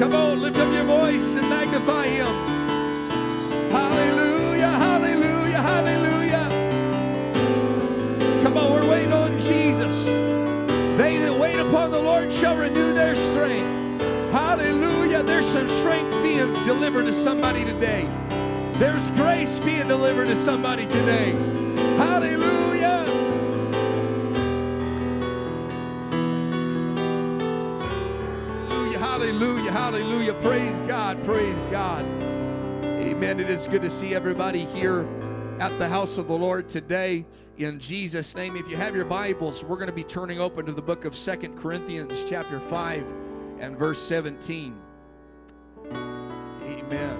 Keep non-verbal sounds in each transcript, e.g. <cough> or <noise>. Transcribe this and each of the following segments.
Come on, lift up your voice and magnify him. Hallelujah, hallelujah, hallelujah. Come on, we're waiting on Jesus. They that wait upon the Lord shall renew their strength. Hallelujah. There's some strength being delivered to somebody today. There's grace being delivered to somebody today. Hallelujah. Hallelujah. Praise God, praise God. Amen. It is good to see everybody here at the house of the Lord today in Jesus' name. If you have your Bibles, we're going to be turning open to the book of Second Corinthians, chapter 5 and verse 17. Amen.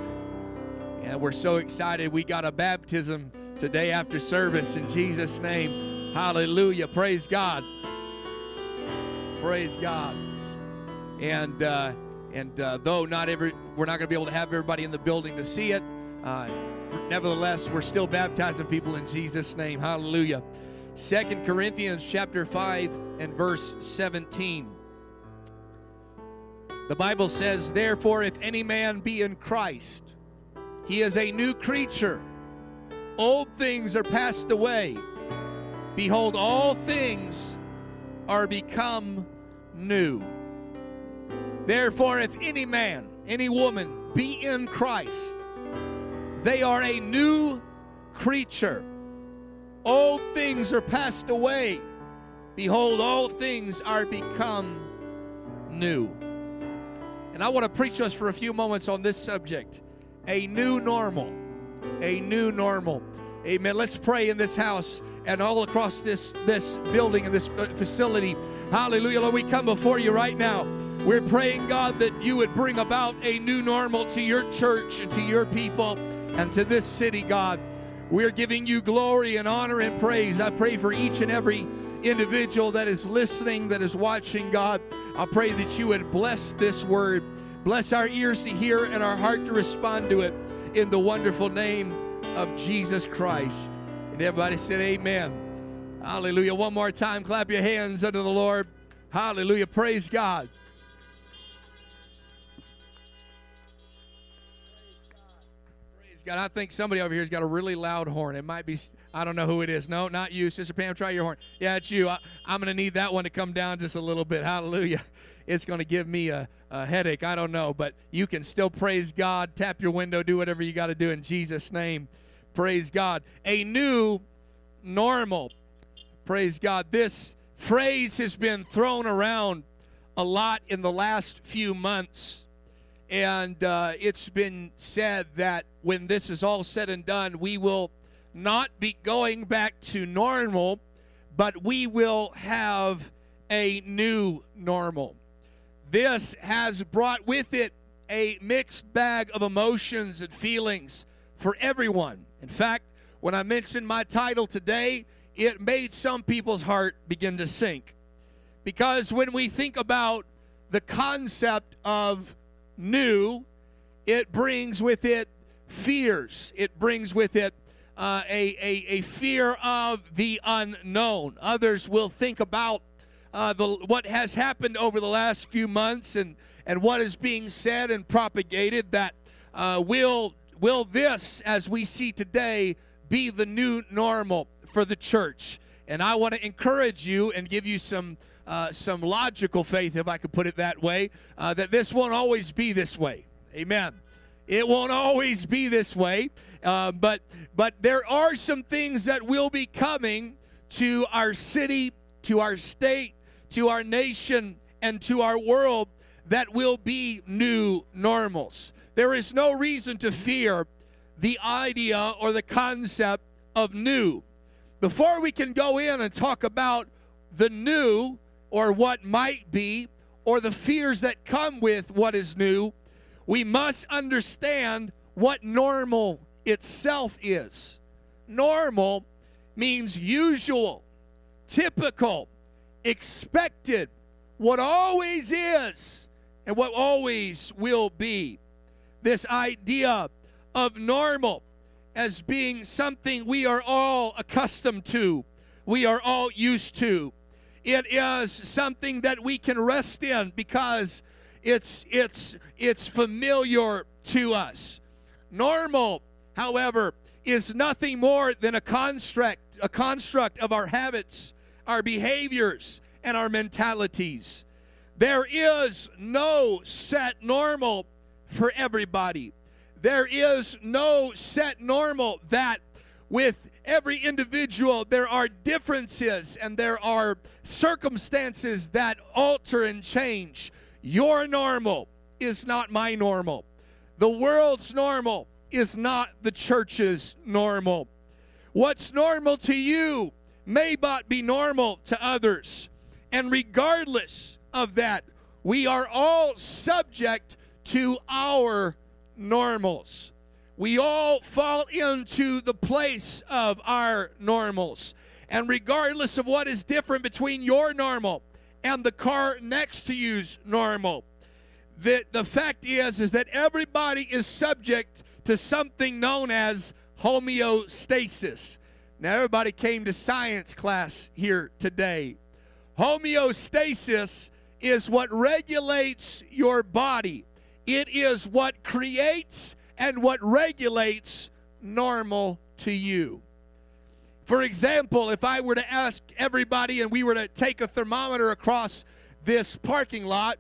And we're so excited. We got a baptism today after service in Jesus' name. Hallelujah. Praise God. Praise God. And uh, and uh, though not every, we're not going to be able to have everybody in the building to see it. Uh, nevertheless, we're still baptizing people in Jesus' name. Hallelujah. Second Corinthians chapter 5 and verse 17. The Bible says, Therefore, if any man be in Christ, he is a new creature. Old things are passed away. Behold, all things are become new. Therefore, if any man, any woman be in Christ, they are a new creature. Old things are passed away. Behold, all things are become new. And I want to preach us for a few moments on this subject a new normal. A new normal. Amen. Let's pray in this house and all across this, this building and this facility. Hallelujah. Lord, we come before you right now. We're praying, God, that you would bring about a new normal to your church and to your people and to this city, God. We're giving you glory and honor and praise. I pray for each and every individual that is listening, that is watching, God. I pray that you would bless this word, bless our ears to hear and our heart to respond to it in the wonderful name of Jesus Christ. And everybody said, Amen. Hallelujah. One more time, clap your hands unto the Lord. Hallelujah. Praise God. God, I think somebody over here has got a really loud horn. It might be, I don't know who it is. No, not you. Sister Pam, try your horn. Yeah, it's you. I, am going to need that one to come down just a little bit. Hallelujah. It's going to give me a, a headache. I don't know. But you can still praise God, tap your window, do whatever you got to do in Jesus' name. Praise God. A new normal. Praise God. This phrase has been thrown around a lot in the last few months. And uh, it's been said that when this is all said and done, we will not be going back to normal, but we will have a new normal. This has brought with it a mixed bag of emotions and feelings for everyone. In fact, when I mentioned my title today, it made some people's heart begin to sink. Because when we think about the concept of new, it brings with it fears. It brings with it uh, a, a, a fear of the unknown. Others will think about uh, the, what has happened over the last few months and, and what is being said and propagated that uh, will, will this, as we see today, be the new normal for the church? And I want to encourage you and give you some uh, some logical faith, if I could put it that way, uh, that this won't always be this way. Amen. It won't always be this way, uh, but but there are some things that will be coming to our city, to our state, to our nation, and to our world that will be new normals. There is no reason to fear the idea or the concept of new. Before we can go in and talk about the new, or what might be or the fears that come with what is new, we must understand what normal itself is. Normal means usual, typical, expected, what always is, and what always will be. This idea of normal as being something we are all accustomed to, we are all used to. It is something that we can rest in because It's it's it's familiar to us. Normal, however, is nothing more than a construct a construct of our habits, our behaviors, and our mentalities. There is no set normal for everybody. There is no set normal that with every individual there are differences and there are circumstances that alter and change. Your normal is not my normal. The world's normal is not the church's normal. What's normal to you may not be normal to others. And regardless of that, we are all subject to our normals. We all fall into the place of our normals. And regardless of what is different between your normal and the car next to you's normal, the, the fact is is that everybody is subject to something known as homeostasis. Now everybody came to science class here today. Homeostasis is what regulates your body. It is what creates and what regulates normal to you. For example, if I were to ask everybody and we were to take a thermometer across this parking lot,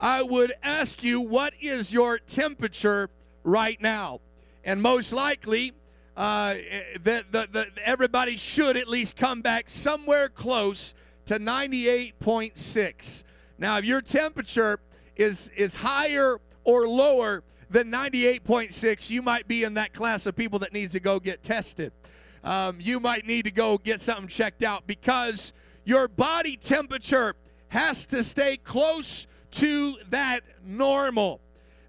I would ask you, what is your temperature right now? And most likely, uh, the, the, the, everybody should at least come back somewhere close to 98.6. Now, if your temperature is, is higher or lower than 98.6, you might be in that class of people that needs to go get tested. Um, you might need to go get something checked out because your body temperature has to stay close to that normal,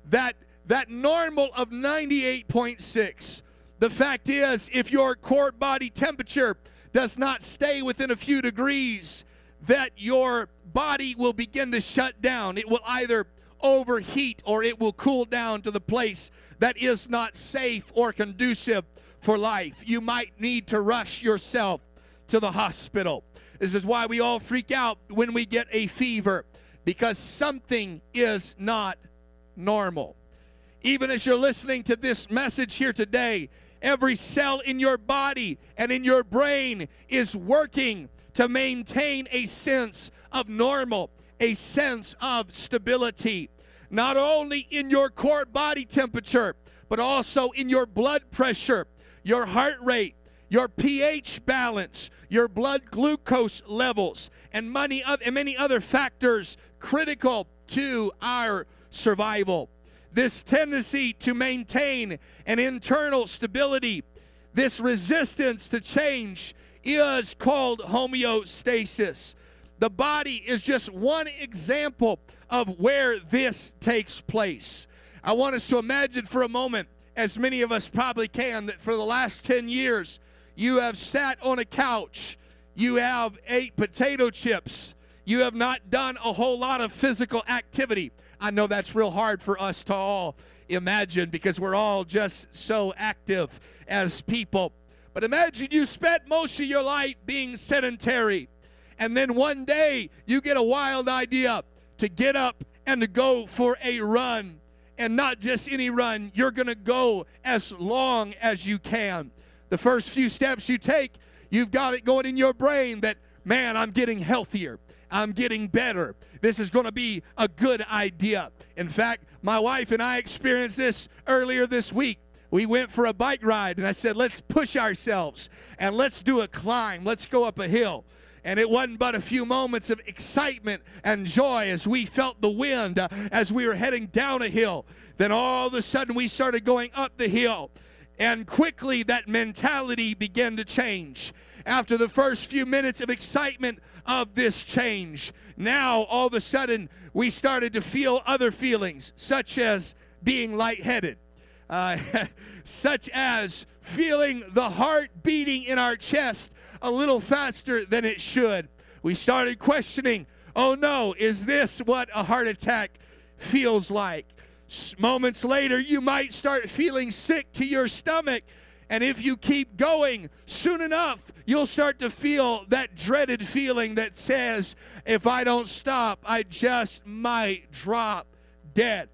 that that normal of 98.6. The fact is, if your core body temperature does not stay within a few degrees, that your body will begin to shut down. It will either overheat or it will cool down to the place that is not safe or conducive for life. You might need to rush yourself to the hospital. This is why we all freak out when we get a fever because something is not normal. Even as you're listening to this message here today, every cell in your body and in your brain is working to maintain a sense of normal, a sense of stability not only in your core body temperature, but also in your blood pressure, your heart rate, your pH balance, your blood glucose levels, and many, and many other factors critical to our survival. This tendency to maintain an internal stability, this resistance to change, is called homeostasis. The body is just one example of where this takes place. I want us to imagine for a moment, as many of us probably can, that for the last 10 years, you have sat on a couch, you have ate potato chips, you have not done a whole lot of physical activity. I know that's real hard for us to all imagine because we're all just so active as people. But imagine you spent most of your life being sedentary and then one day you get a wild idea to get up and to go for a run. And not just any run, you're going to go as long as you can. The first few steps you take, you've got it going in your brain that, man, I'm getting healthier. I'm getting better. This is going to be a good idea. In fact, my wife and I experienced this earlier this week. We went for a bike ride, and I said, let's push ourselves and let's do a climb. Let's go up a hill. And it wasn't but a few moments of excitement and joy as we felt the wind uh, as we were heading down a hill. Then all of a sudden we started going up the hill. And quickly that mentality began to change. After the first few minutes of excitement of this change, now all of a sudden we started to feel other feelings, such as being lightheaded, uh, <laughs> such as feeling the heart beating in our chest a little faster than it should. We started questioning oh no, is this what a heart attack feels like? Moments later, you might start feeling sick to your stomach. And if you keep going, soon enough, you'll start to feel that dreaded feeling that says, if I don't stop, I just might drop dead.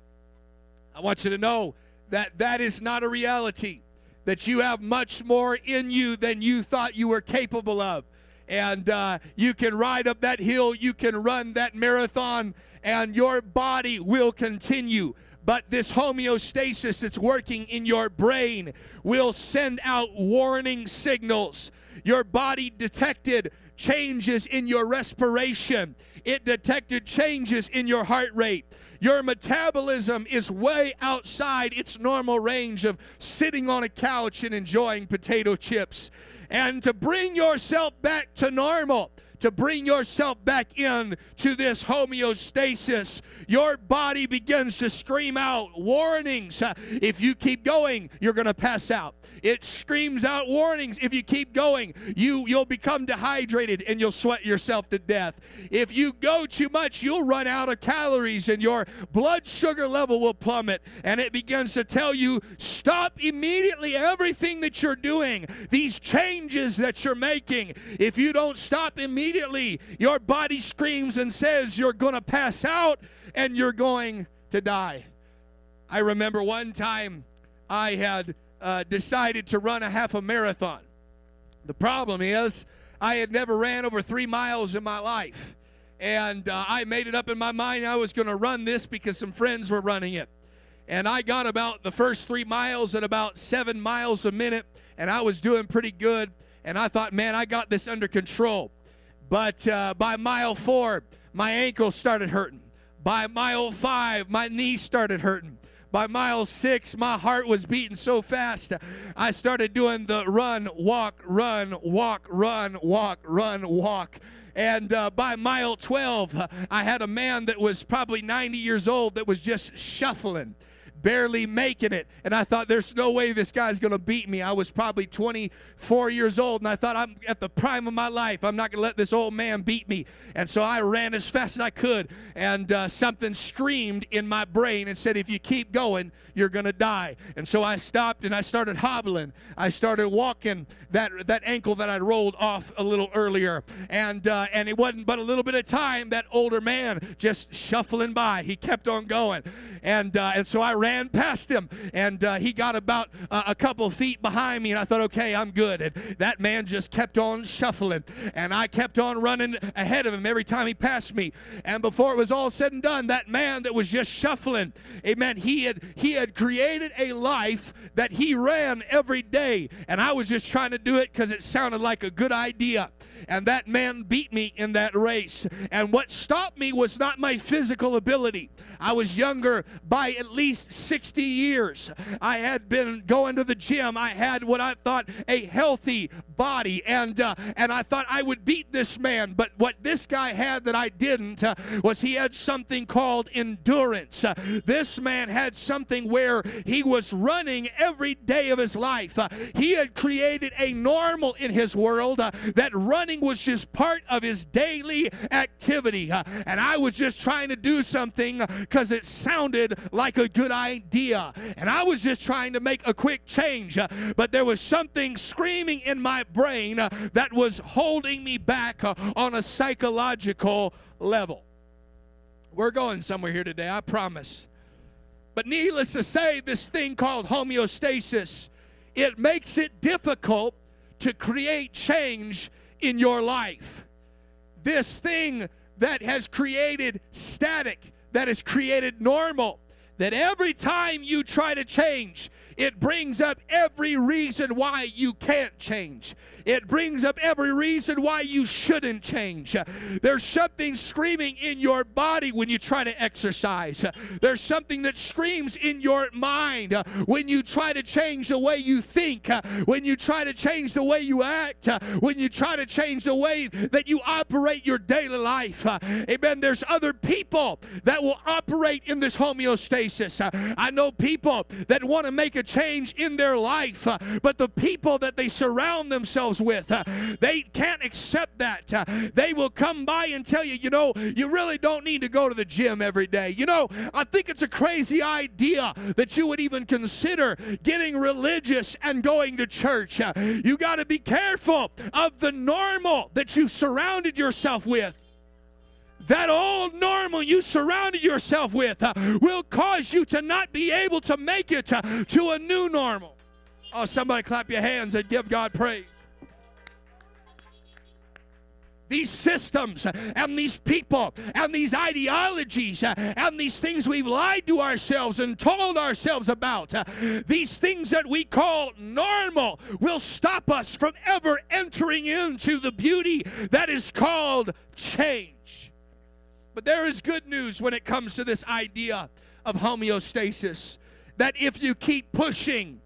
I want you to know that that is not a reality, that you have much more in you than you thought you were capable of. And uh, you can ride up that hill, you can run that marathon, and your body will continue. But this homeostasis that's working in your brain will send out warning signals. Your body detected changes in your respiration, it detected changes in your heart rate. Your metabolism is way outside its normal range of sitting on a couch and enjoying potato chips. And to bring yourself back to normal, to bring yourself back in to this homeostasis, your body begins to scream out warnings. Uh, if you keep going, you're going to pass out. It screams out warnings. If you keep going, you you'll become dehydrated and you'll sweat yourself to death. If you go too much, you'll run out of calories and your blood sugar level will plummet. And it begins to tell you stop immediately everything that you're doing. These changes that you're making. If you don't stop immediately, your body screams and says you're going to pass out and you're going to die. I remember one time I had uh, decided to run a half a marathon. The problem is, I had never ran over three miles in my life. And uh, I made it up in my mind I was going to run this because some friends were running it. And I got about the first three miles at about seven miles a minute, and I was doing pretty good. And I thought, man, I got this under control. But uh, by mile four, my ankle started hurting. By mile five, my knee started hurting. By mile six, my heart was beating so fast, I started doing the run, walk, run, walk, run, walk, run, walk. And uh, by mile 12, I had a man that was probably 90 years old that was just shuffling barely making it. And I thought, there's no way this guy's going to beat me. I was probably 24 years old, and I thought, I'm at the prime of my life. I'm not going to let this old man beat me. And so I ran as fast as I could, and uh, something screamed in my brain and said, if you keep going, you're going to die. And so I stopped and I started hobbling. I started walking that, that ankle that I'd rolled off a little earlier. And, uh, and it wasn't but a little bit of time, that older man just shuffling by. He kept on going. And, uh, and so I ran ran past him, and uh, he got about uh, a couple feet behind me, and I thought, okay, I'm good. And that man just kept on shuffling, and I kept on running ahead of him every time he passed me. And before it was all said and done, that man that was just shuffling, amen, he had he had created a life that he ran every day, and I was just trying to do it because it sounded like a good idea. And that man beat me in that race. And what stopped me was not my physical ability. I was younger by at least 60 years. I had been going to the gym. I had what I thought a healthy body, and uh, and I thought I would beat this man. But what this guy had that I didn't uh, was he had something called endurance. Uh, this man had something where he was running every day of his life. Uh, he had created a normal in his world uh, that running was just part of his daily activity. Uh, and I was just trying to do something because it sounded like a good idea. And I was just trying to make a quick change. but there was something screaming in my brain uh, that was holding me back uh, on a psychological level. We're going somewhere here today, I promise. But needless to say, this thing called homeostasis, it makes it difficult to create change in your life. This thing that has created static, that has created normal, that every time you try to change, it brings up every reason why you can't change. It brings up every reason why you shouldn't change. There's something screaming in your body when you try to exercise. There's something that screams in your mind when you try to change the way you think, when you try to change the way you act, when you try to change the way that you operate your daily life. Amen. There's other people that will operate in this homeostasis. I know people that want to make a change in their life, uh, but the people that they surround themselves with, uh, they can't accept that. Uh, they will come by and tell you, you know, you really don't need to go to the gym every day. You know, I think it's a crazy idea that you would even consider getting religious and going to church. You got to be careful of the normal that you surrounded yourself with. That old normal you surrounded yourself with uh, will cause you to not be able to make it uh, to a new normal. Oh, somebody clap your hands and give God praise these systems and these people and these ideologies and these things we've lied to ourselves and told ourselves about, these things that we call normal, will stop us from ever entering into the beauty that is called change. But there is good news when it comes to this idea of homeostasis that if you keep pushing,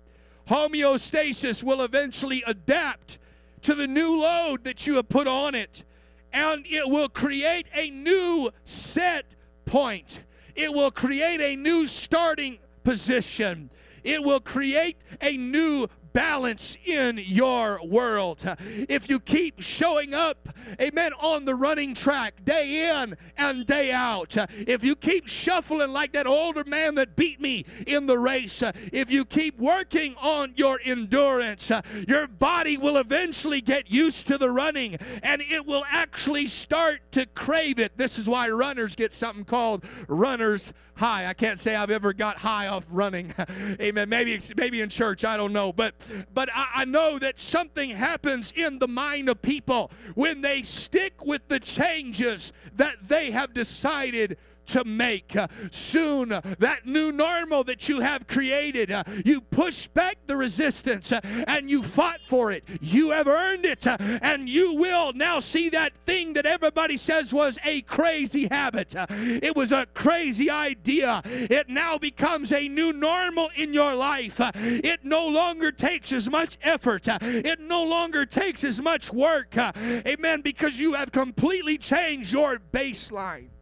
homeostasis will eventually adapt to the new load that you have put on it and it will create a new set point. It will create a new starting position. It will create a new balance in your world. If you keep showing up, amen, on the running track day in and day out, if you keep shuffling like that older man that beat me in the race, if you keep working on your endurance, your body will eventually get used to the running and it will actually start to crave it. This is why runners get something called runner's high. I can't say I've ever got high off running. <laughs> Amen. Maybe maybe in church, I don't know, but but I, I know that something happens in the mind of people when they stick with the changes that they have decided to make. Uh, soon, uh, that new normal that you have created, uh, you push back the resistance and you fought for it. You have earned it, and you will now see that thing that everybody says was a crazy habit. It was a crazy idea. It now becomes a new normal in your life. it no longer takes as much effort, it no longer takes as much work. amen. Because you have completely changed your baseline.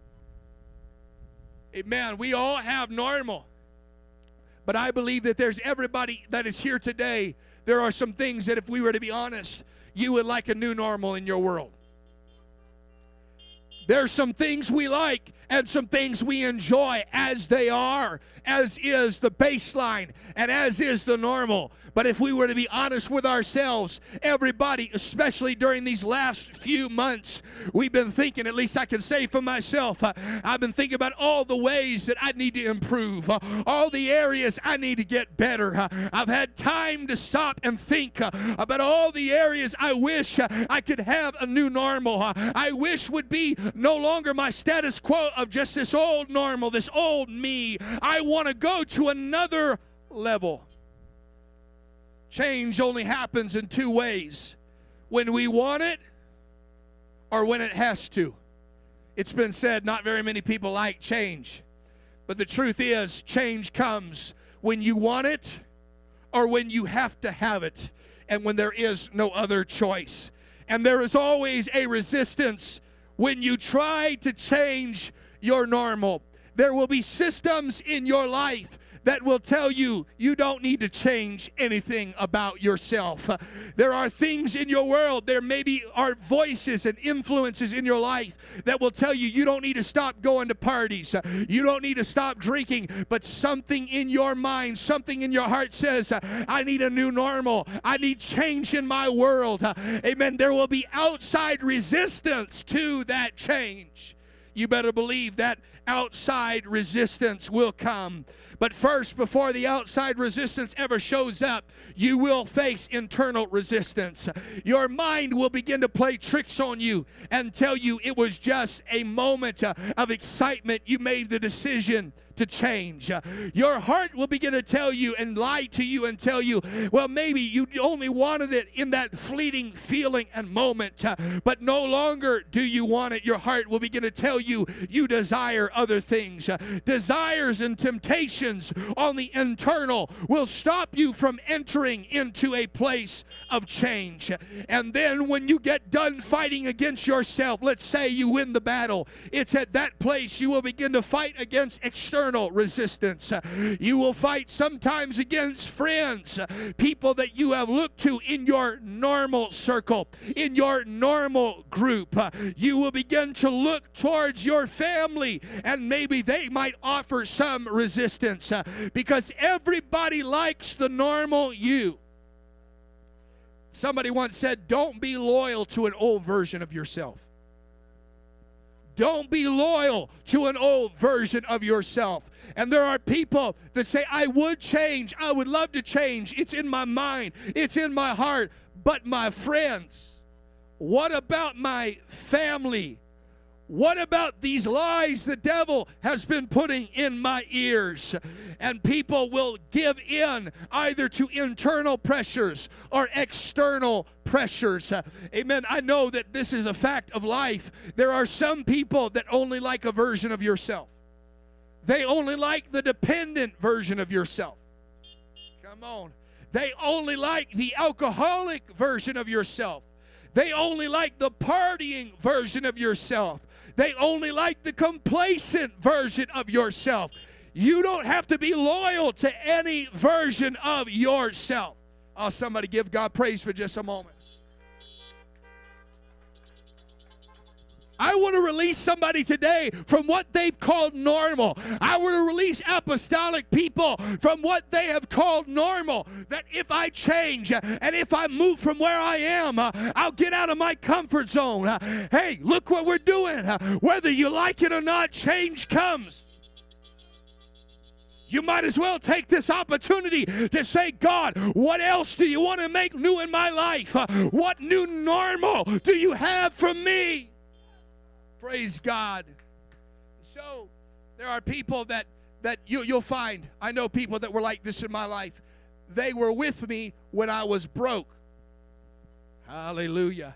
Amen. We all have normal. But I believe that there's everybody that is here today. There are some things that, if we were to be honest, you would like a new normal in your world. There's some things we like and some things we enjoy as they are, as is the baseline and as is the normal. But if we were to be honest with ourselves, everybody, especially during these last few months, we've been thinking, at least I can say for myself, uh, I've been thinking about all the ways that I need to improve, uh, all the areas I need to get better. Uh, I've had time to stop and think about all the areas I wish I could have a new normal. I wish would be no longer my status quo of just this old normal, this old me. I want to go to another level. Change only happens in two ways when we want it or when it has to. It's been said not very many people like change. But the truth is, change comes when you want it or when you have to have it and when there is no other choice. And there is always a resistance when you try to change your normal. There will be systems in your life that will tell you you don't need to change anything about yourself. There are things in your world, there maybe are voices and influences in your life that will tell you you don't need to stop going to parties, you don't need to stop drinking, but something in your mind, something in your heart says, I need a new normal, I need change in my world. Amen. There will be outside resistance to that change. You better believe that outside resistance will come. But first, before the outside resistance ever shows up, you will face internal resistance. Your mind will begin to play tricks on you and tell you it was just a moment uh, of excitement. You made the decision to change. Your heart will begin to tell you and lie to you and tell you, well, maybe you only wanted it in that fleeting feeling and moment, uh, but no longer do you want it. Your heart will begin to tell you you desire other things. Uh, desires and temptations on the internal will stop you from entering into a place of change. And then when you get done fighting against yourself, let's say you win the battle, it's at that place you will begin to fight against external external resistance. You will fight sometimes against friends, people that you have looked to in your normal circle, in your normal group. You will begin to look towards your family, and maybe they might offer some resistance uh, because everybody likes the normal you. Somebody once said, Don't be loyal to an old version of yourself Don't be loyal to an old version of yourself. And there are people that say, I would change. I would love to change. It's in my mind, it's in my heart. But my friends, what about my family? What about these lies the devil has been putting in my ears? And people will give in either to internal pressures or external pressures. Amen. I know that this is a fact of life. There are some people that only like a version of yourself, they only like the dependent version of yourself. Come on. They only like the alcoholic version of yourself. They only like the partying version of yourself. They only like the complacent version of yourself. You don't have to be loyal to any version of yourself. Oh, somebody give God praise for just a moment. I want to release somebody today from what they've called normal. I want to release apostolic people from what they have called normal. That if I change and if I move from where I am, I'll get out of my comfort zone. Hey, look what we're doing. Whether you like it or not, change comes. You might as well take this opportunity to say, God, what else do you want to make new in my life? What new normal do you have for me? Praise God. So there are people that that you, you'll find. I know people that were like this in my life. They were with me when I was broke. Hallelujah.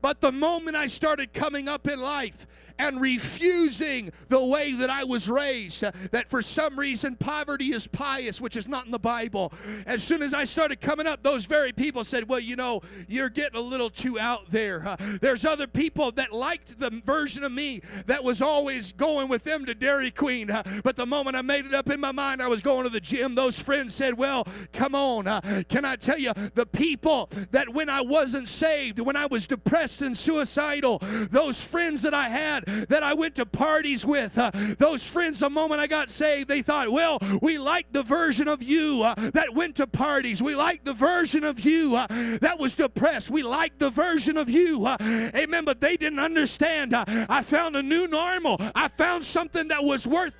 But the moment I started coming up in life and refusing the way that I was raised, that for some reason poverty is pious, which is not in the Bible. As soon as I started coming up, those very people said, Well, you know, you're getting a little too out there. Uh, there's other people that liked the version of me that was always going with them to Dairy Queen. Uh, but the moment I made it up in my mind, I was going to the gym. Those friends said, Well, come on. Uh, can I tell you, the people that when I wasn't saved, when I was depressed and suicidal, those friends that I had, that I went to parties with. Uh, those friends, the moment I got saved, they thought, well, we like the version of you uh, that went to parties. We like the version of you uh, that was depressed. We like the version of you. Uh, amen. But they didn't understand. Uh, I found a new normal. I found something that was worth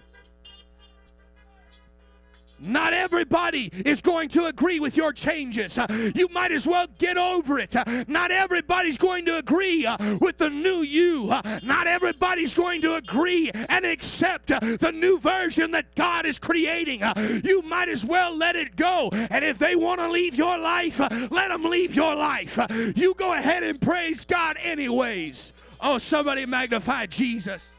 not everybody is going to agree with your changes. Uh, you might as well get over it. Uh, not everybody's going to agree uh, with the new you. Not everybody's going to agree and accept the new version that God is creating. You might as well let it go. And if they want to leave your life, let them leave your life. You go ahead and praise God anyways. Oh, somebody magnify Jesus.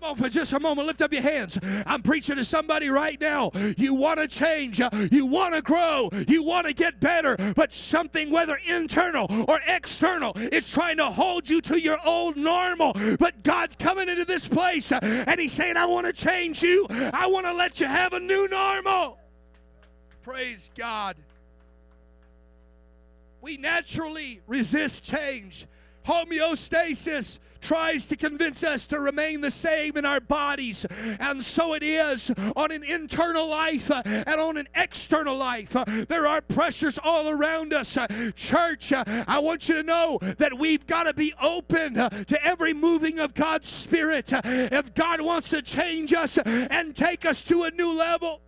Come on, for just a moment, lift up your hands. I'm preaching to somebody right now. You want to change, you want to grow, you want to get better, but something, whether internal or external, is trying to hold you to your old normal. But God's coming into this place and He's saying, I want to change you, I want to let you have a new normal. Praise God. We naturally resist change. Homeostasis tries to convince us to remain the same in our bodies. And so it is on an internal life uh, and on an external life. Uh, there are pressures all around us. Uh, church, I want you to know that we've got to be open to every moving of God's Spirit. If God wants to change us and take us to a new level,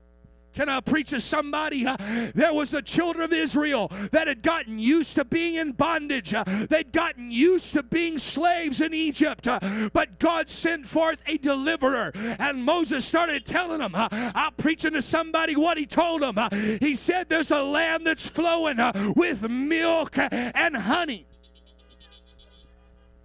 can I preach to somebody? Uh, there was the children of Israel that had gotten used to being in bondage. Uh, they'd gotten used to being slaves in Egypt. Uh, but God sent forth a deliverer. And Moses started telling them, I'm preaching to somebody what he told them. He said, There's a land that's flowing with milk and honey.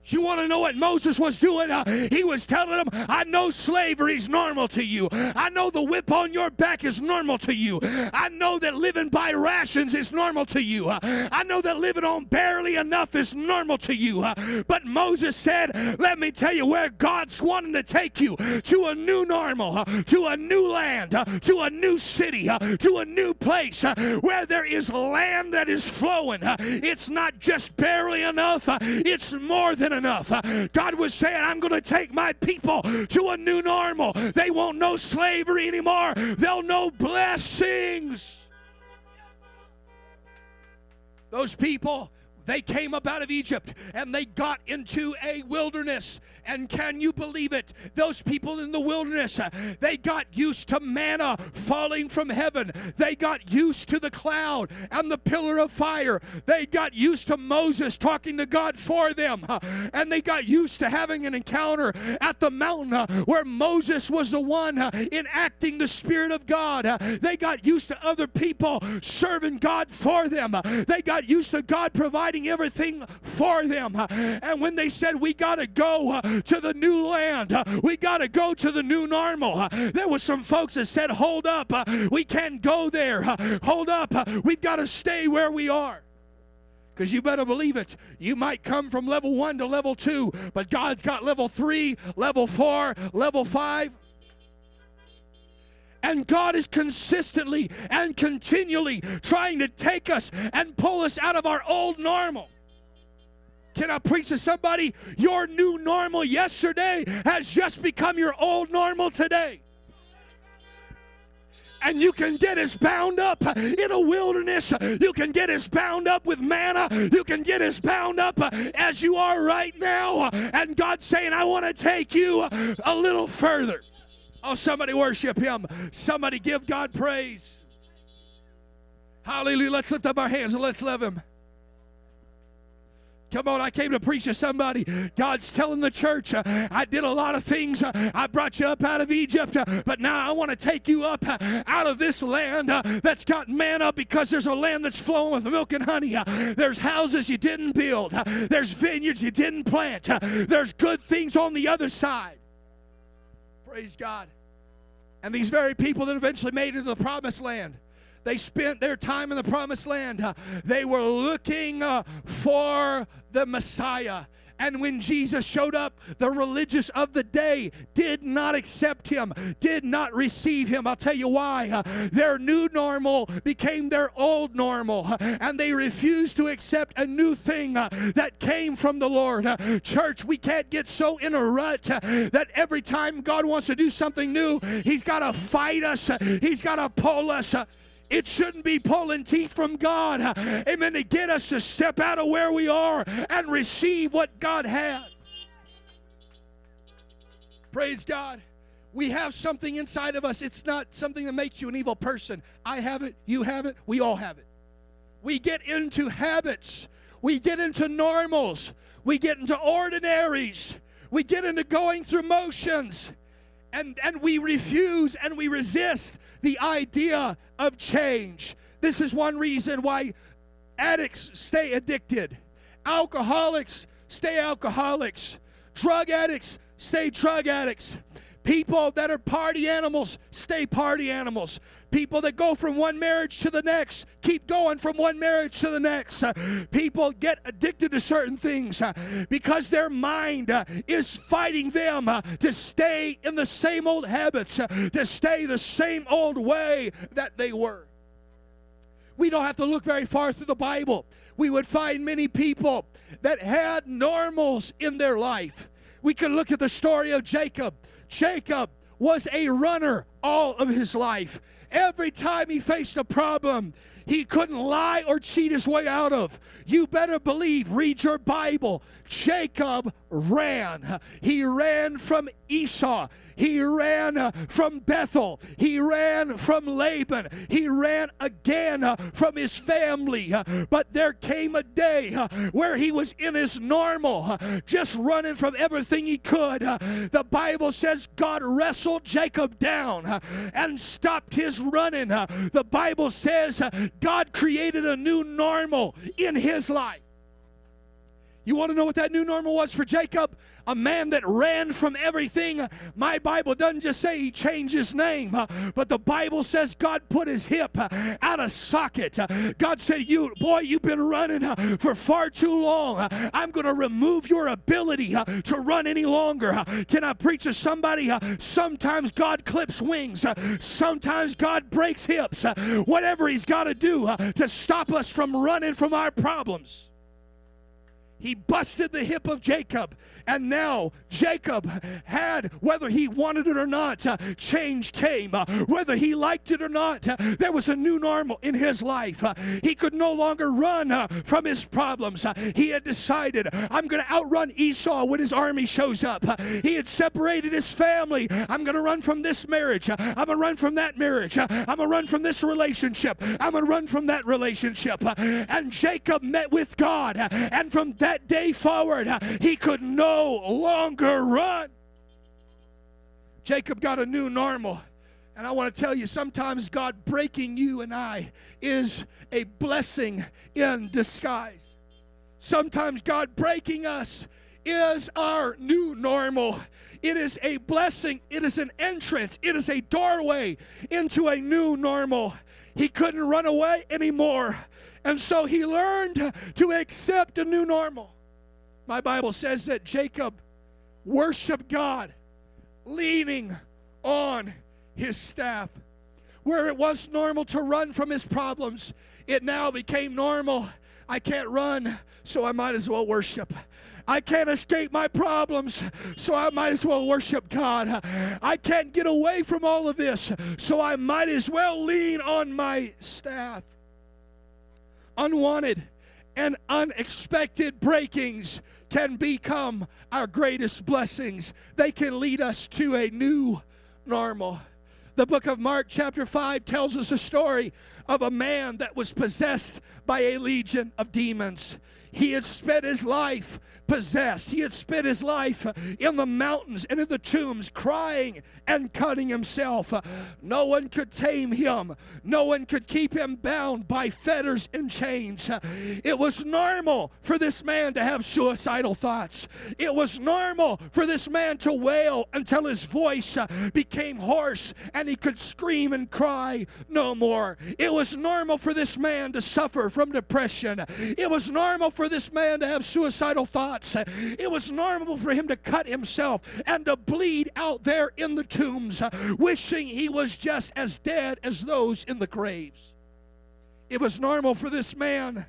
You want to know what Moses was doing? Uh, he was telling them, I know slavery is normal to you. I know the whip on your back is normal to you. I know that living by rations is normal to you. Uh, I know that living on barely enough is normal to you. Uh, but Moses said, Let me tell you where God's wanting to take you to a new normal, uh, to a new land, uh, to a new city, uh, to a new place where there is land that is flowing. It's not just barely enough, it's more than enough. God was saying, I'm going to take my people to a new normal. They won't know slavery anymore, they'll know blessings. Those people They came up out of Egypt and they got into a wilderness. And can you believe it? Those people in the wilderness, uh, they got used to manna falling from heaven. They got used to the cloud and the pillar of fire. They got used to Moses talking to God for them. Uh, and they got used to having an encounter at the mountain uh, where Moses was the one enacting the Spirit of God. They got used to other people serving God for them. They got used to God providing everything for them. And when they said, We got to go uh, to the new land, uh, we got to go to the new normal, uh, there was some folks that said, Hold up, we can't go there. Hold up, we've got to stay where we are. Because you better believe it. You might come from level one to level two, but God's got level three, level four, level five. And God is consistently and continually trying to take us and pull us out of our old normal. Can I preach to somebody? Your new normal yesterday has just become your old normal today and you can get as bound up in a wilderness. You can get as bound up with manna. You can get as bound up as you are right now. And God's saying, I want to take you a little further. Oh, somebody worship Him. Somebody give God praise. Hallelujah. Let's lift up our hands and let's love Him. Come on, I came to preach to somebody. God's telling the church, uh, I did a lot of things. Uh, I brought you up out of Egypt, uh, but now I want to take you up uh, out of this land uh, that's got manna because there's a land that's flowing with milk and honey. Uh, there's houses you didn't build, there's vineyards you didn't plant, there's good things on the other side. Praise God. And these very people that eventually made it to the promised land they spent their time in the promised land. They were looking uh, for the Messiah. And when Jesus showed up, the religious of the day did not accept him, did not receive him. I'll tell you why. Their new normal became their old normal, and they refused to accept a new thing that came from the Lord. Church, we can't get so in a rut that every time God wants to do something new, He's got to fight us, He's got to pull us. It shouldn't be pulling teeth from God, amen, to get us to step out of where we are and receive what God has. Praise God. We have something inside of us. It's not something that makes you an evil person. I have it, you have it, we all have it. We get into habits, we get into normals, we get into ordinaries, we get into going through motions and, and we refuse and we resist the idea of change. This is one reason why addicts stay addicted, alcoholics stay alcoholics, drug addicts stay drug addicts. People that are party animals stay party animals. People that go from one marriage to the next keep going from one marriage to the next. Uh, people get addicted to certain things uh, because their mind uh, is fighting them to stay in the same old habits, to stay the same old way that they were. We don't have to look very far through the Bible. We would find many people that had normals in their life. We can look at the story of Jacob. Jacob was a runner all of his life. Every time he faced a problem, he couldn't lie or cheat his way out of. You better believe, read your Bible. Jacob ran. He ran from Esau. He ran uh, from Bethel. He ran from Laban. He ran again uh, from his family. Uh, but there came a day where he was in his normal, just running from everything he could. The Bible says God wrestled Jacob down and stopped his running. The Bible says God created a new normal in his life. You want to know what that new normal was for Jacob? A man that ran from everything. My Bible doesn't just say he changed his name, uh, but the Bible says God put his hip uh, out of socket. Uh, God said, You, boy, you've been running for far too long. I'm going to remove your ability to run any longer. Can I preach to somebody? Sometimes God clips wings, sometimes God breaks hips. Whatever he's got to do to stop us from running from our problems. He busted the hip of Jacob. And now Jacob had, whether he wanted it or not, uh, change came. Uh, whether he liked it or not, uh, there was a new normal in his life. Uh, he could no longer run uh, from his problems. Uh, he had decided, I'm going to outrun Esau when his army shows up. he had separated his family. I'm going to run from this marriage. I'm going to run from that marriage. I'm going to run from this relationship. I'm going to run from that relationship. and Jacob met with God. and from that that day forward, uh, he could no longer run. Jacob got a new normal. And I want to tell you, sometimes God breaking you and I is a blessing in disguise. Sometimes God breaking us is our new normal. It is a blessing, it is an entrance, it is a doorway into a new normal. He couldn't run away anymore. And so he learned to accept a new normal. My Bible says that Jacob worshiped God leaning on his staff. Where it was normal to run from his problems, it now became normal. I can't run, so I might as well worship. I can't escape my problems, so I might as well worship God. I can't get away from all of this, so I might as well lean on my staff unwanted and unexpected breakings can become our greatest blessings. They can lead us to a new normal. The book of Mark, chapter 5, tells us a story of a man that was possessed by a legion of demons. He had spent his life possessed. He had spent his life in the mountains and in the tombs, crying and cutting himself. No one could tame him, no one could keep him bound by fetters and chains. It was normal for this man to have suicidal thoughts. It was normal for this man to wail until his voice became hoarse and he could scream and cry no more. It was normal for this man to suffer from depression. It was normal for this man to have suicidal thoughts. It was normal for him to cut himself and to bleed out there in the tombs, wishing he was just as dead as those in the graves. It was normal for this man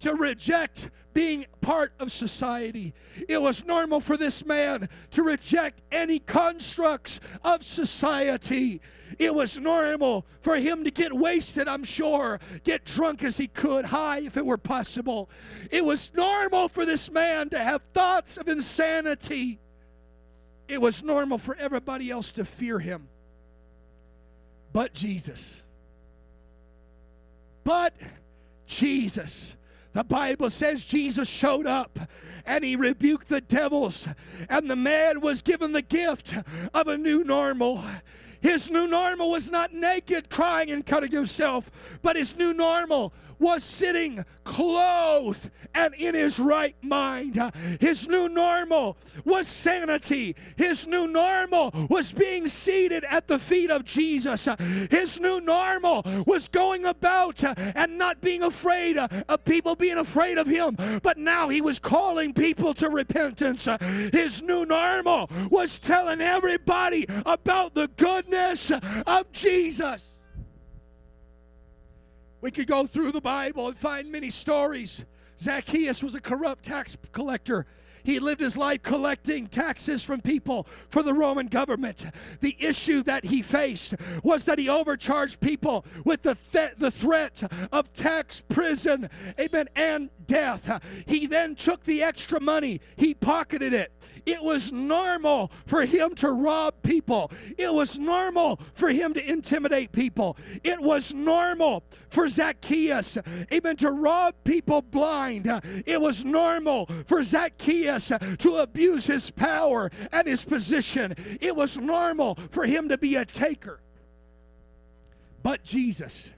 to reject being part of society. It was normal for this man to reject any constructs of society. It was normal for him to get wasted, I'm sure, get drunk as he could, high if it were possible. It was normal for this man to have thoughts of insanity. It was normal for everybody else to fear him. But Jesus. But Jesus the Bible says Jesus showed up and he rebuked the devils, and the man was given the gift of a new normal. His new normal was not naked, crying and cutting himself, but his new normal was sitting clothed and in his right mind. His new normal was sanity. His new normal was being seated at the feet of Jesus. His new normal was going about and not being afraid of people being afraid of him, but now he was calling people to repentance. His new normal was telling everybody about the goodness of Jesus. We could go through the Bible and find many stories. Zacchaeus was a corrupt tax collector. He lived his life collecting taxes from people for the Roman government. The issue that he faced was that he overcharged people with the, th- the threat of tax, prison, amen, and death. He then took the extra money, he pocketed it. It was normal for him to rob people. It was normal for him to intimidate people. It was normal for Zacchaeus, amen, to rob people blind. It was normal for Zacchaeus to abuse his power and his position. It was normal for him to be a taker. But Jesus,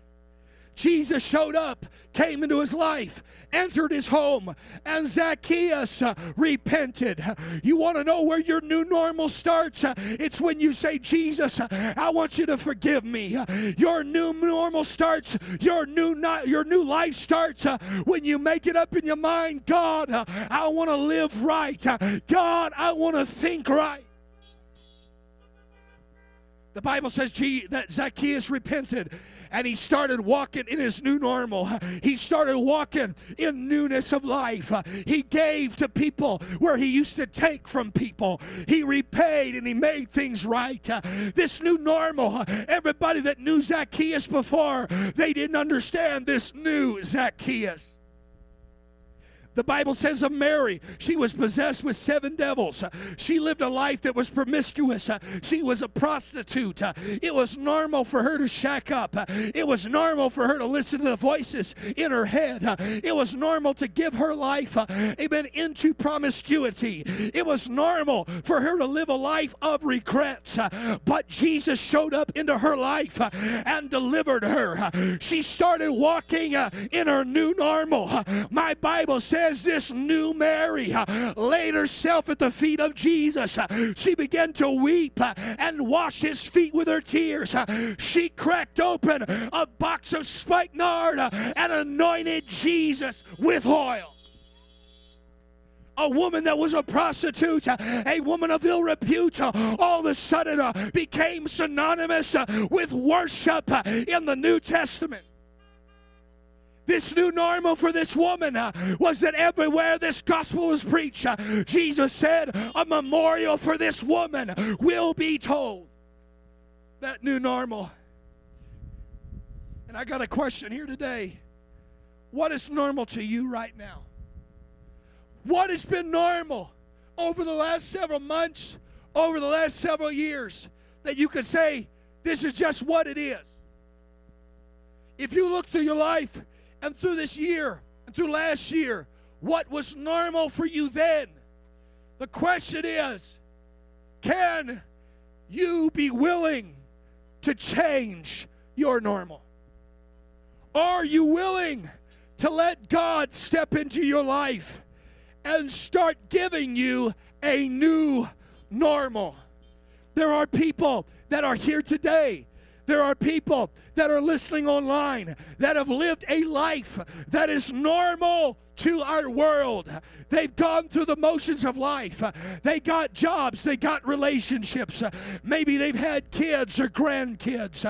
Jesus showed up, came into his life, entered his home, and Zacchaeus uh, repented. You want to know where your new normal starts? Uh, it's when you say, Jesus, uh, I want you to forgive me. Your new normal starts, your new, not, your new life starts when you make it up in your mind God, I want to live right. God, I want to think right. The Bible says that Zacchaeus repented and he started walking in his new normal. He started walking in newness of life. He gave to people where he used to take from people. He repaid and he made things right. This new normal, everybody that knew Zacchaeus before, they didn't understand this new Zacchaeus. The Bible says of Mary, she was possessed with seven devils. She lived a life that was promiscuous. She was a prostitute. It was normal for her to shack up. It was normal for her to listen to the voices in her head. It was normal to give her life, amen, into promiscuity. It was normal for her to live a life of regrets. But Jesus showed up into her life and delivered her. She started walking in her new normal. My Bible says, says this new Mary laid herself at the feet of Jesus. She began to weep and wash his feet with her tears. She cracked open a box of spikenard and anointed Jesus with oil a woman that was a prostitute, a woman of ill repute, all of a sudden became synonymous with worship in the New Testament. This new normal for this woman uh, was that everywhere this gospel was preached, uh, Jesus said, a memorial for this woman will be told. That new normal. And I got a question here today. What is normal to you right now? What has been normal over the last several months, over the last several years, that you could say, this is just what it is? If you look through your life and through this year and through last year, what was normal for you then? The question is can you be willing to change your normal? Are you willing to let God step into your life and start giving you a new normal? There are people that are here today there are people that are listening online that have lived a life that is normal to our world. They've gone through the motions of life. They got jobs, they got relationships. Maybe they've had kids or grandkids.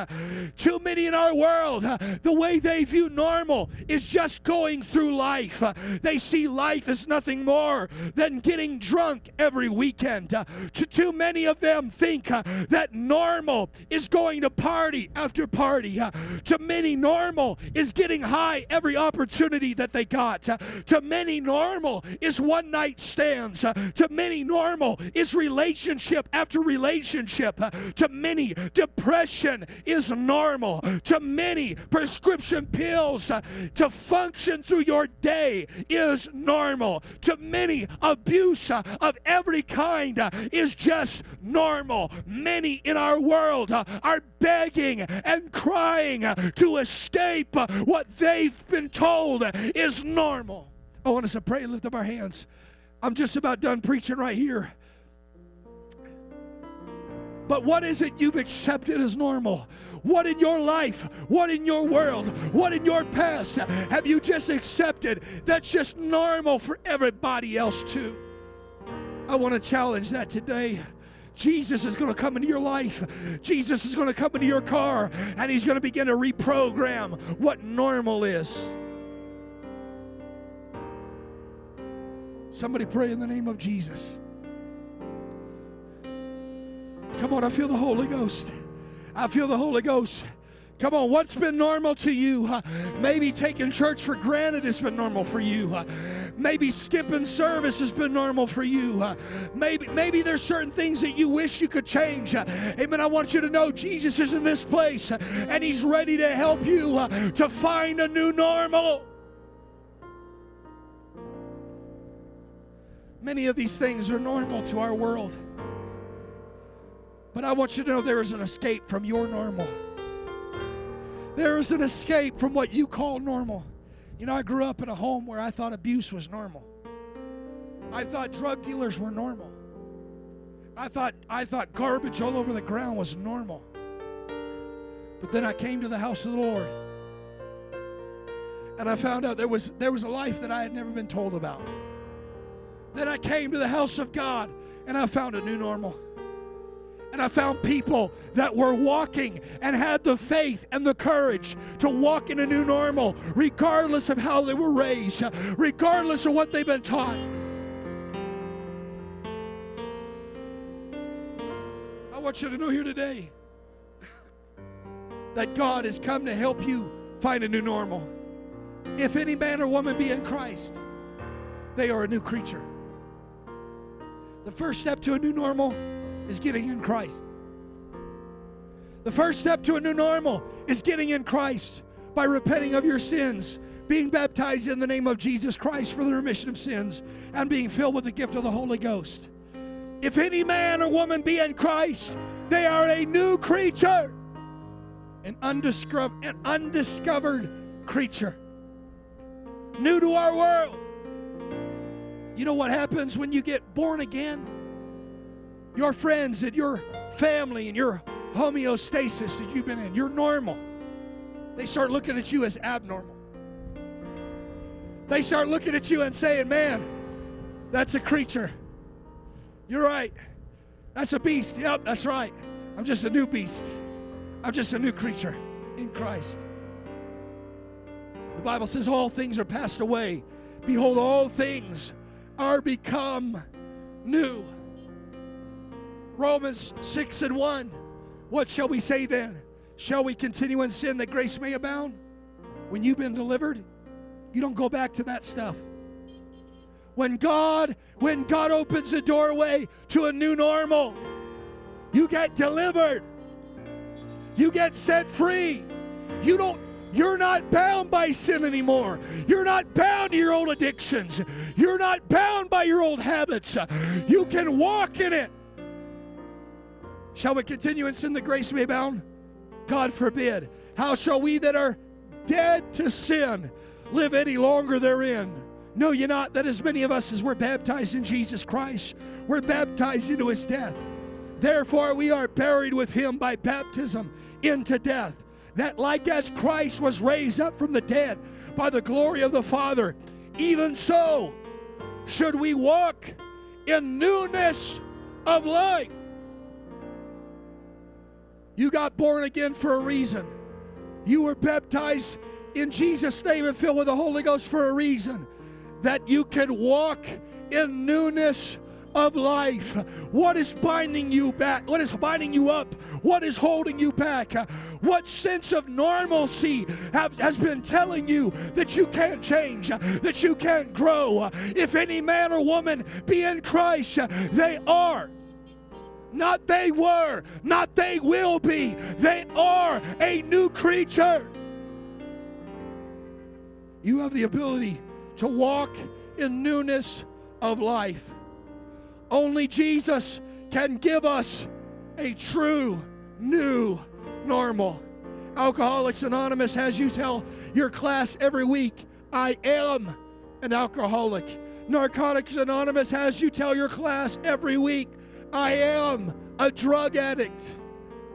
Too many in our world, the way they view normal is just going through life. They see life as nothing more than getting drunk every weekend. Too many of them think that normal is going to party after party. To many, normal is getting high every opportunity that they got. To many, normal is one night stands. To many, normal is relationship after relationship. To many, depression is normal. To many, prescription pills to function through your day is normal. To many, abuse of every kind is just normal. Many in our world are begging and crying to escape what they've been told is normal. I want us to pray and lift up our hands. I'm just about done preaching right here. But what is it you've accepted as normal? What in your life, what in your world, what in your past have you just accepted that's just normal for everybody else too? I want to challenge that today. Jesus is going to come into your life. Jesus is going to come into your car and he's going to begin to reprogram what normal is. Somebody pray in the name of Jesus. Come on, I feel the Holy Ghost. I feel the Holy Ghost. Come on, what's been normal to you? Uh, maybe taking church for granted has been normal for you. Uh, maybe skipping service has been normal for you. Uh, maybe, maybe there's certain things that you wish you could change. Uh, amen. I want you to know Jesus is in this place uh, and He's ready to help you uh, to find a new normal. Many of these things are normal to our world. But I want you to know there is an escape from your normal. There is an escape from what you call normal. You know, I grew up in a home where I thought abuse was normal. I thought drug dealers were normal. I thought I thought garbage all over the ground was normal. But then I came to the house of the Lord. And I found out there was there was a life that I had never been told about. Then I came to the house of God and I found a new normal. And I found people that were walking and had the faith and the courage to walk in a new normal, regardless of how they were raised, regardless of what they've been taught. I want you to know here today <laughs> that God has come to help you find a new normal. If any man or woman be in Christ, they are a new creature. The first step to a new normal is getting in Christ. The first step to a new normal is getting in Christ by repenting of your sins, being baptized in the name of Jesus Christ for the remission of sins, and being filled with the gift of the Holy Ghost. If any man or woman be in Christ, they are a new creature, an undiscovered, an undiscovered creature, new to our world. You know what happens when you get born again? Your friends and your family and your homeostasis that you've been in, you're normal. They start looking at you as abnormal. They start looking at you and saying, Man, that's a creature. You're right. That's a beast. Yep, that's right. I'm just a new beast. I'm just a new creature in Christ. The Bible says, All things are passed away. Behold, all things are become new. Romans 6 and 1. What shall we say then? Shall we continue in sin that grace may abound? When you've been delivered, you don't go back to that stuff. When God, when God opens the doorway to a new normal, you get delivered. You get set free. You don't you're not bound by sin anymore. You're not bound to your old addictions. You're not bound by your old habits. You can walk in it. Shall we continue in sin that grace may abound? God forbid. How shall we that are dead to sin live any longer therein? Know ye not that as many of us as were baptized in Jesus Christ, were baptized into his death? Therefore we are buried with him by baptism into death, that like as Christ was raised up from the dead by the glory of the Father, even so should we walk in newness of life. You got born again for a reason. You were baptized in Jesus' name and filled with the Holy Ghost for a reason. That you can walk in newness of life. What is binding you back? What is binding you up? What is holding you back? What sense of normalcy have, has been telling you that you can't change, that you can't grow? If any man or woman be in Christ, they are not they were, not they will be. They are a new creature. You have the ability to walk in newness of life. Only Jesus can give us a true new normal. Alcoholics Anonymous has you tell your class every week, I am an alcoholic. Narcotics Anonymous has you tell your class every week, I am a drug addict.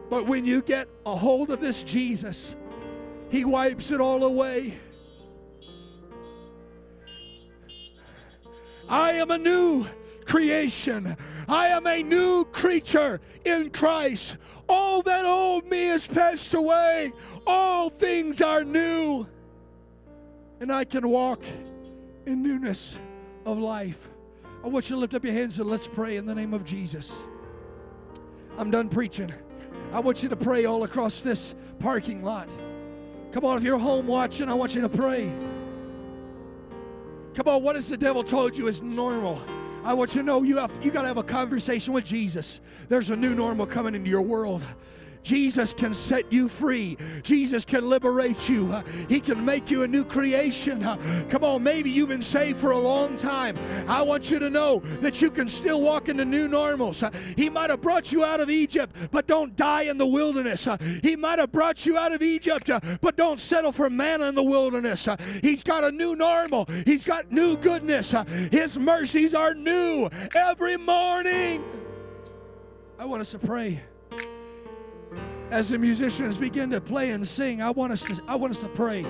But when you get a hold of this Jesus, He wipes it all away. I am a new creation. I am a new creature in Christ. All that old me has passed away. All things are new. And I can walk in newness of life. I want you to lift up your hands and let's pray in the name of Jesus. I'm done preaching. I want you to pray all across this parking lot. Come on, if you're home watching, I want you to pray. Come on, what has the devil told you is normal? I want you to know you have you got to have a conversation with Jesus. There's a new normal coming into your world. Jesus can set you free. Jesus can liberate you. He can make you a new creation. Come on, maybe you've been saved for a long time. I want you to know that you can still walk into new normals. He might have brought you out of Egypt, but don't die in the wilderness. He might have brought you out of Egypt, but don't settle for manna in the wilderness. He's got a new normal. He's got new goodness. His mercies are new every morning. I want us to pray as the musicians begin to play and sing, I want us to, I want us to pray.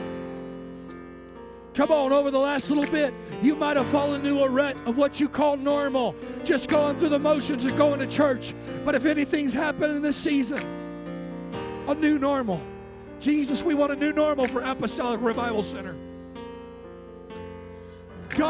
Come on, over the last little bit, you might have fallen into a rut of what you call normal, just going through the motions of going to church. But if anything's happening this season, a new normal. Jesus, we want a new normal for Apostolic Revival Center.